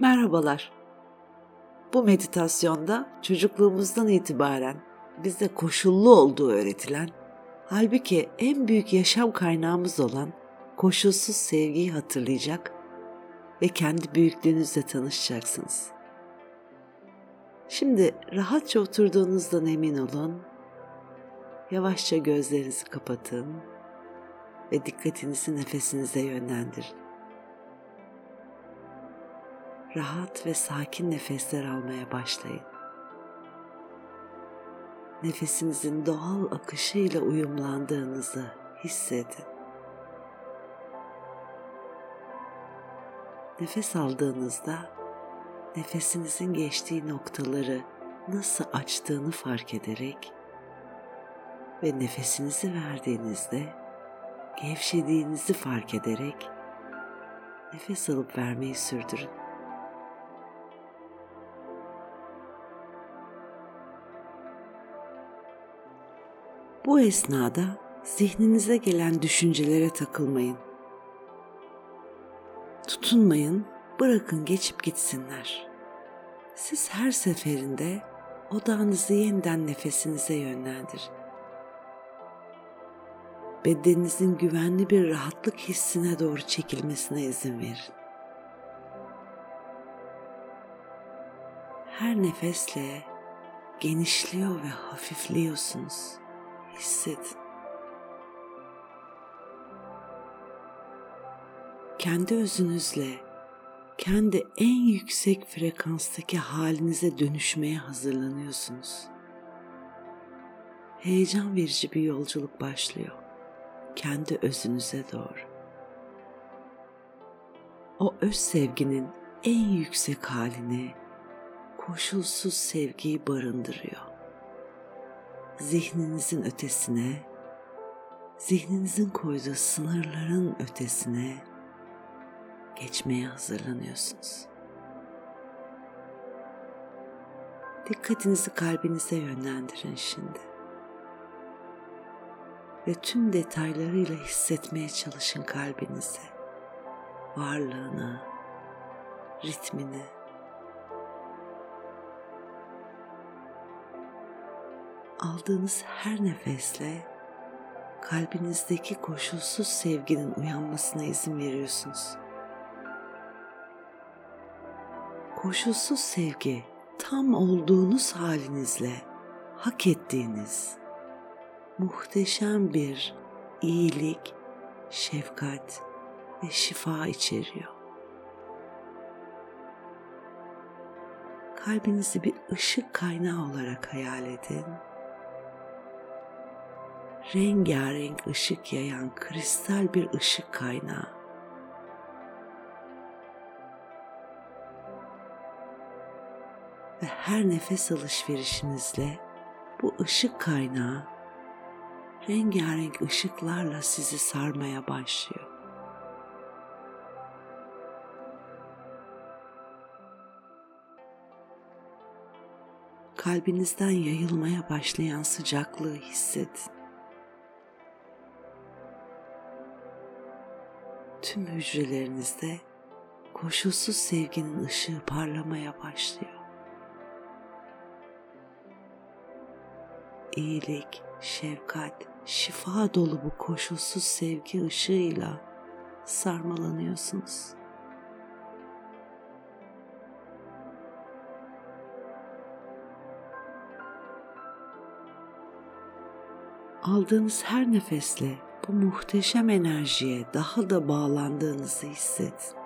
Merhabalar. Bu meditasyonda çocukluğumuzdan itibaren bize koşullu olduğu öğretilen, halbuki en büyük yaşam kaynağımız olan koşulsuz sevgiyi hatırlayacak ve kendi büyüklüğünüzle tanışacaksınız. Şimdi rahatça oturduğunuzdan emin olun. Yavaşça gözlerinizi kapatın ve dikkatinizi nefesinize yönlendirin rahat ve sakin nefesler almaya başlayın. Nefesinizin doğal akışıyla uyumlandığınızı hissedin. Nefes aldığınızda nefesinizin geçtiği noktaları nasıl açtığını fark ederek ve nefesinizi verdiğinizde gevşediğinizi fark ederek nefes alıp vermeyi sürdürün. Bu esnada zihninize gelen düşüncelere takılmayın. Tutunmayın, bırakın geçip gitsinler. Siz her seferinde odağınızı yeniden nefesinize yönlendirin. Bedeninizin güvenli bir rahatlık hissine doğru çekilmesine izin verin. Her nefesle genişliyor ve hafifliyorsunuz hissedin. Kendi özünüzle, kendi en yüksek frekanstaki halinize dönüşmeye hazırlanıyorsunuz. Heyecan verici bir yolculuk başlıyor. Kendi özünüze doğru. O öz sevginin en yüksek halini, koşulsuz sevgiyi barındırıyor zihninizin ötesine, zihninizin koyduğu sınırların ötesine geçmeye hazırlanıyorsunuz. Dikkatinizi kalbinize yönlendirin şimdi. Ve tüm detaylarıyla hissetmeye çalışın kalbinizi. Varlığını, ritmini, aldığınız her nefesle kalbinizdeki koşulsuz sevginin uyanmasına izin veriyorsunuz. Koşulsuz sevgi tam olduğunuz halinizle hak ettiğiniz muhteşem bir iyilik, şefkat ve şifa içeriyor. Kalbinizi bir ışık kaynağı olarak hayal edin rengarenk ışık yayan kristal bir ışık kaynağı. Ve her nefes alışverişinizle bu ışık kaynağı rengarenk ışıklarla sizi sarmaya başlıyor. kalbinizden yayılmaya başlayan sıcaklığı hissedin. Tüm hücrelerinizde koşulsuz sevginin ışığı parlamaya başlıyor. İyilik, şefkat, şifa dolu bu koşulsuz sevgi ışığıyla sarmalanıyorsunuz. Aldığınız her nefesle bu muhteşem enerjiye daha da bağlandığınızı hissedin.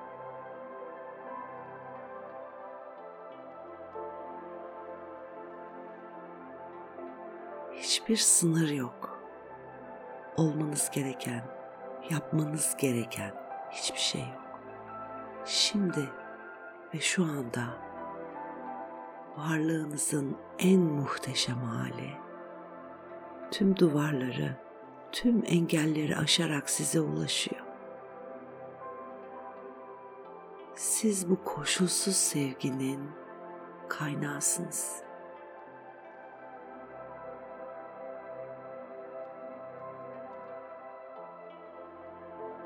Hiçbir sınır yok. Olmanız gereken, yapmanız gereken hiçbir şey yok. Şimdi ve şu anda varlığınızın en muhteşem hali tüm duvarları tüm engelleri aşarak size ulaşıyor. Siz bu koşulsuz sevginin kaynağısınız.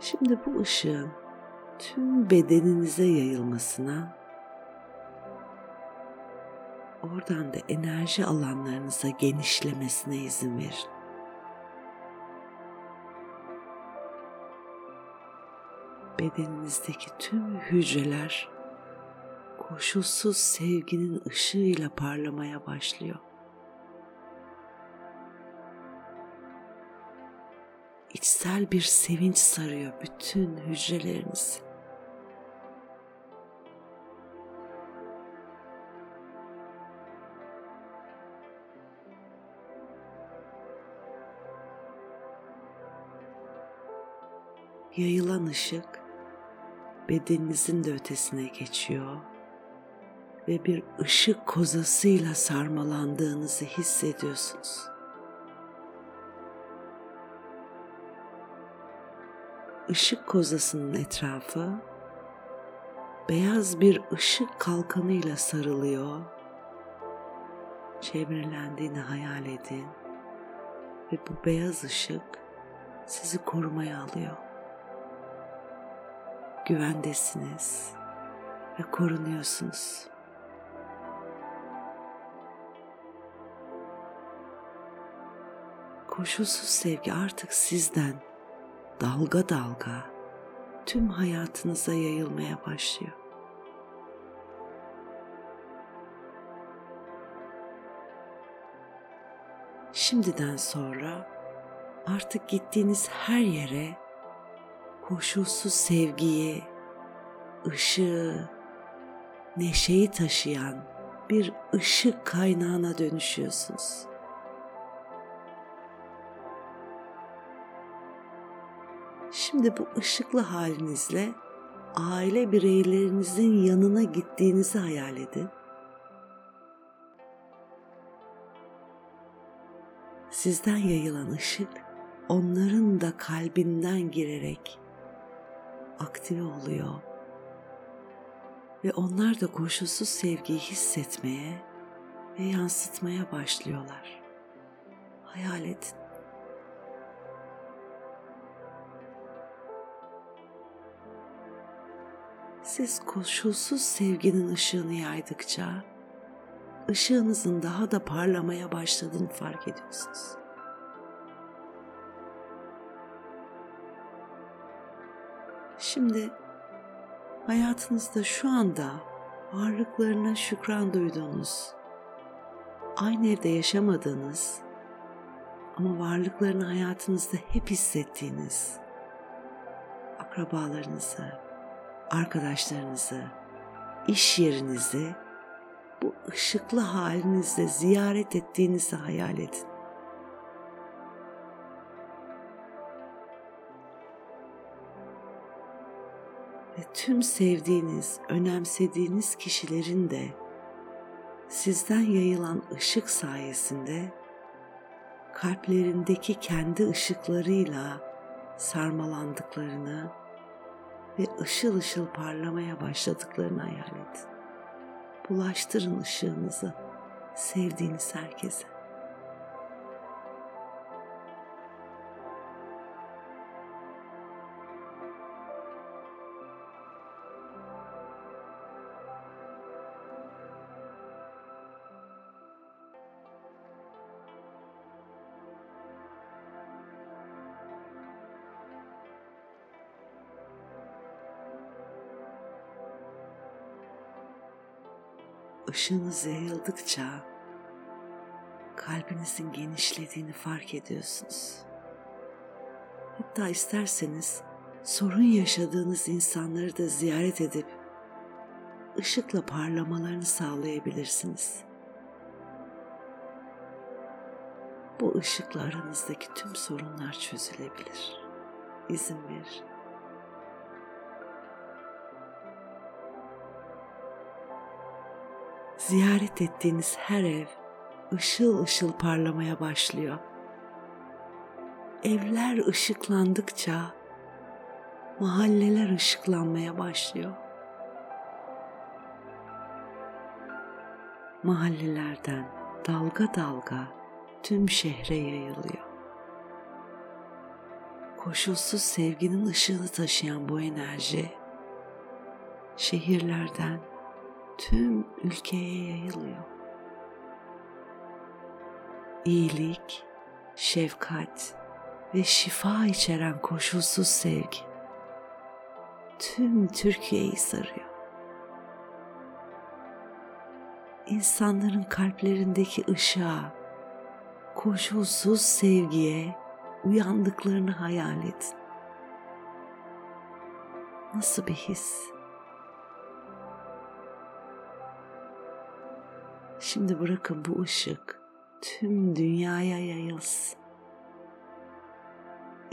Şimdi bu ışığın tüm bedeninize yayılmasına oradan da enerji alanlarınıza genişlemesine izin verin. Bedeninizdeki tüm hücreler koşulsuz sevginin ışığıyla parlamaya başlıyor. İçsel bir sevinç sarıyor bütün hücrelerinizi. Yayılan ışık bedeninizin de ötesine geçiyor ve bir ışık kozasıyla sarmalandığınızı hissediyorsunuz. Işık kozasının etrafı beyaz bir ışık kalkanıyla sarılıyor. Çevrelendiğini hayal edin ve bu beyaz ışık sizi korumaya alıyor. Güvendesiniz ve korunuyorsunuz. koşulsuz sevgi artık sizden dalga dalga tüm hayatınıza yayılmaya başlıyor. Şimdiden sonra artık gittiğiniz her yere koşulsuz sevgiyi, ışığı, neşeyi taşıyan bir ışık kaynağına dönüşüyorsunuz. Şimdi bu ışıklı halinizle aile bireylerinizin yanına gittiğinizi hayal edin. Sizden yayılan ışık onların da kalbinden girerek aktive oluyor. Ve onlar da koşulsuz sevgiyi hissetmeye ve yansıtmaya başlıyorlar. Hayal edin. Siz koşulsuz sevginin ışığını yaydıkça ışığınızın daha da parlamaya başladığını fark ediyorsunuz. Şimdi hayatınızda şu anda varlıklarına şükran duyduğunuz, aynı evde yaşamadığınız ama varlıklarını hayatınızda hep hissettiğiniz akrabalarınızı, arkadaşlarınızı, iş yerinizi bu ışıklı halinizle ziyaret ettiğinizi hayal edin. Ve tüm sevdiğiniz, önemsediğiniz kişilerin de sizden yayılan ışık sayesinde kalplerindeki kendi ışıklarıyla sarmalandıklarını ve ışıl ışıl parlamaya başladıklarını hayal edin. Bulaştırın ışığınızı sevdiğiniz herkese. Işığınız yayıldıkça kalbinizin genişlediğini fark ediyorsunuz. Hatta isterseniz sorun yaşadığınız insanları da ziyaret edip ışıkla parlamalarını sağlayabilirsiniz. Bu ışıkla aranızdaki tüm sorunlar çözülebilir. İzin verin. Ziyaret ettiğiniz her ev ışıl ışıl parlamaya başlıyor. Evler ışıklandıkça mahalleler ışıklanmaya başlıyor. Mahallelerden dalga dalga tüm şehre yayılıyor. Koşulsuz sevginin ışığını taşıyan bu enerji şehirlerden tüm ülkeye yayılıyor. iyilik, şefkat ve şifa içeren koşulsuz sevgi tüm Türkiye'yi sarıyor. İnsanların kalplerindeki ışığa, koşulsuz sevgiye uyandıklarını hayal edin. Nasıl bir his? Şimdi bırakın bu ışık tüm dünyaya yayılsın.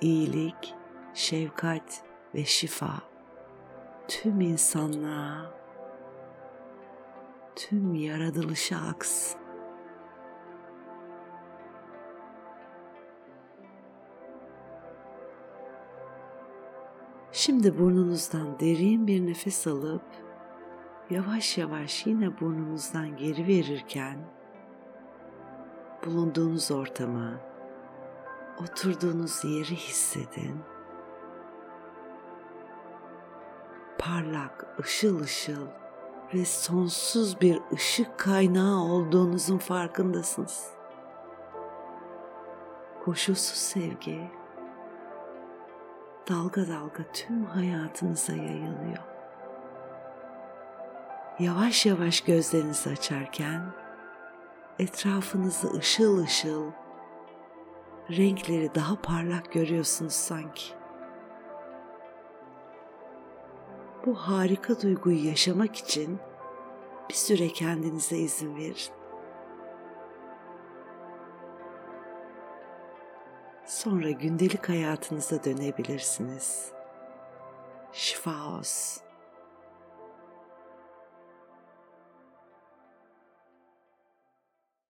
İyilik, şefkat ve şifa tüm insanlığa, tüm yaratılışa aksın. Şimdi burnunuzdan derin bir nefes alıp yavaş yavaş yine burnunuzdan geri verirken bulunduğunuz ortamı, oturduğunuz yeri hissedin. Parlak, ışıl ışıl ve sonsuz bir ışık kaynağı olduğunuzun farkındasınız. Koşulsuz sevgi dalga dalga tüm hayatınıza yayılıyor. Yavaş yavaş gözlerinizi açarken etrafınızı ışıl ışıl renkleri daha parlak görüyorsunuz sanki. Bu harika duyguyu yaşamak için bir süre kendinize izin verin. Sonra gündelik hayatınıza dönebilirsiniz. Şifa olsun.